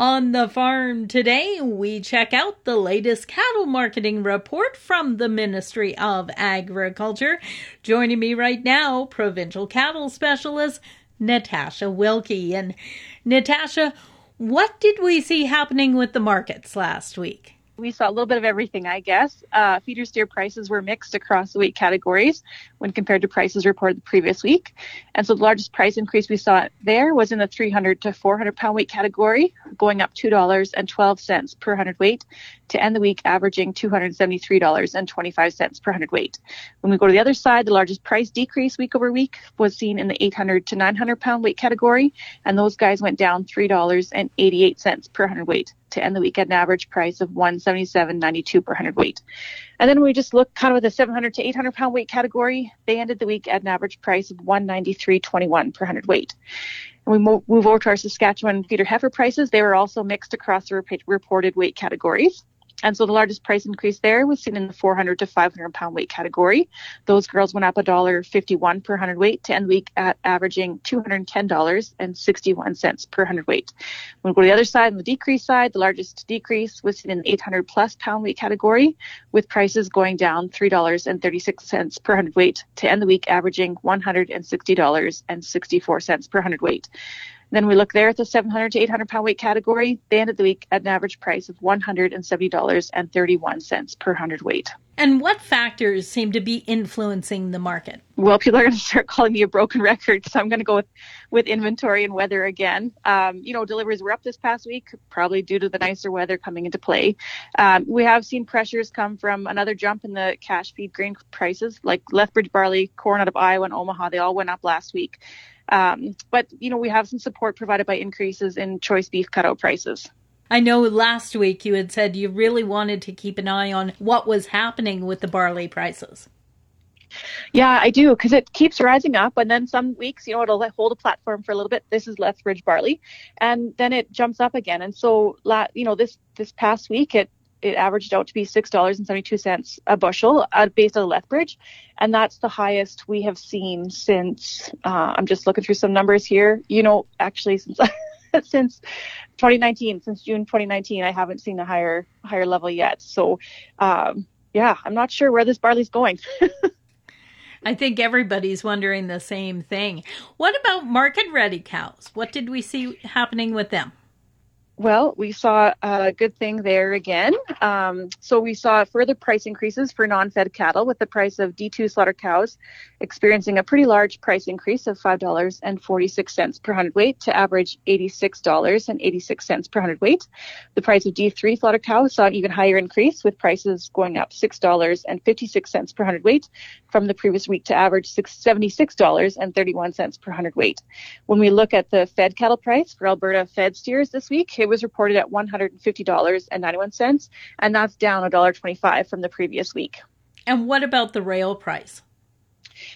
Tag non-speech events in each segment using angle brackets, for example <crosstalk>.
On the farm today, we check out the latest cattle marketing report from the Ministry of Agriculture. Joining me right now, provincial cattle specialist Natasha Wilkie. And Natasha, what did we see happening with the markets last week? We saw a little bit of everything, I guess. Uh, feeder steer prices were mixed across the weight categories when compared to prices reported the previous week. And so the largest price increase we saw there was in the 300 to 400 pound weight category, going up $2.12 per hundred weight to end the week averaging $273.25 per hundred weight. When we go to the other side, the largest price decrease week over week was seen in the 800 to 900 pound weight category, and those guys went down $3.88 per hundredweight to end the week at an average price of 177.92 per hundredweight. And then we just look kind of at the 700 to 800 pound weight category. They ended the week at an average price of 193.21 per hundredweight. And we move, move over to our Saskatchewan feeder heifer prices. They were also mixed across the reported weight categories. And so the largest price increase there was seen in the 400 to 500 pound weight category. Those girls went up a dollar 51 per hundred weight to end the week at averaging $210.61 per hundred weight. When we go to the other side, on the decrease side, the largest decrease was seen in the 800 plus pound weight category, with prices going down $3.36 per hundred weight to end the week averaging $160.64 per hundred weight. Then we look there at the 700 to 800 pound weight category. They ended the week at an average price of $170.31 per hundredweight. And what factors seem to be influencing the market? Well, people are going to start calling me a broken record, so I'm going to go with, with inventory and weather again. Um, you know, deliveries were up this past week, probably due to the nicer weather coming into play. Um, we have seen pressures come from another jump in the cash feed grain prices, like Lethbridge barley, corn out of Iowa and Omaha. They all went up last week. Um, but, you know, we have some support provided by increases in choice beef cutout prices. I know last week you had said you really wanted to keep an eye on what was happening with the barley prices. Yeah, I do because it keeps rising up, and then some weeks, you know, it'll hold a platform for a little bit. This is Lethbridge barley, and then it jumps up again. And so, you know, this this past week, it it averaged out to be six dollars and seventy two cents a bushel uh, based on Lethbridge, and that's the highest we have seen since. Uh, I'm just looking through some numbers here. You know, actually since <laughs> since 2019, since June 2019, I haven't seen a higher higher level yet. So, um, yeah, I'm not sure where this barley's going. <laughs> I think everybody's wondering the same thing. What about market ready cows? What did we see happening with them? Well, we saw a good thing there again. Um, so we saw further price increases for non-fed cattle with the price of D2 slaughter cows experiencing a pretty large price increase of $5.46 per hundredweight to average $86.86 per hundredweight. The price of D3 slaughter cows saw an even higher increase with prices going up $6.56 per hundredweight from the previous week to average $76.31 per hundredweight. When we look at the fed cattle price for Alberta fed steers this week, it was reported at $150.91, and that's down $1.25 from the previous week. And what about the rail price?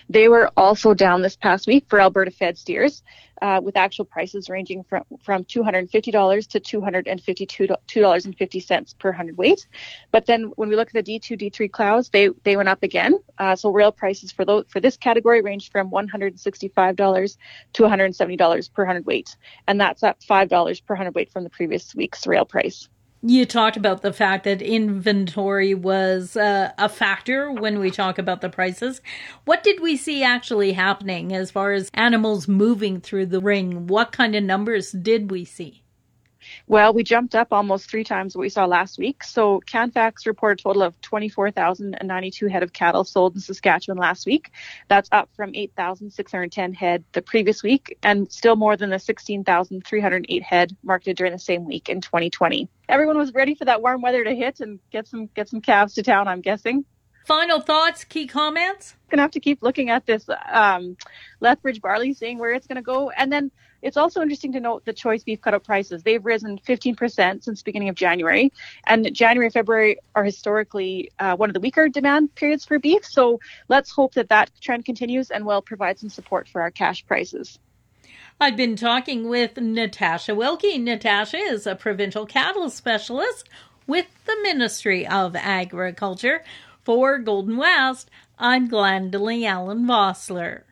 They were also down this past week for Alberta fed steers, uh, with actual prices ranging from, from $250 to $252.50 per hundredweight. But then when we look at the D2, D3 clouds, they, they went up again. Uh, so rail prices for those, for this category ranged from $165 to $170 per hundredweight. And that's up $5 per hundredweight from the previous week's rail price. You talked about the fact that inventory was uh, a factor when we talk about the prices. What did we see actually happening as far as animals moving through the ring? What kind of numbers did we see? Well, we jumped up almost three times what we saw last week. So Canfax reported a total of 24,092 head of cattle sold in Saskatchewan last week. That's up from 8,610 head the previous week and still more than the 16,308 head marketed during the same week in 2020. Everyone was ready for that warm weather to hit and get some get some calves to town, I'm guessing. Final thoughts, key comments? Gonna have to keep looking at this um, Lethbridge barley, seeing where it's gonna go, and then it's also interesting to note the choice beef cutout prices. They've risen 15% since the beginning of January, and January, February are historically uh, one of the weaker demand periods for beef. So let's hope that that trend continues and will provide some support for our cash prices. I've been talking with Natasha Wilkie. Natasha is a provincial cattle specialist with the Ministry of Agriculture. For Golden West, I'm Glendalee Allen Vossler.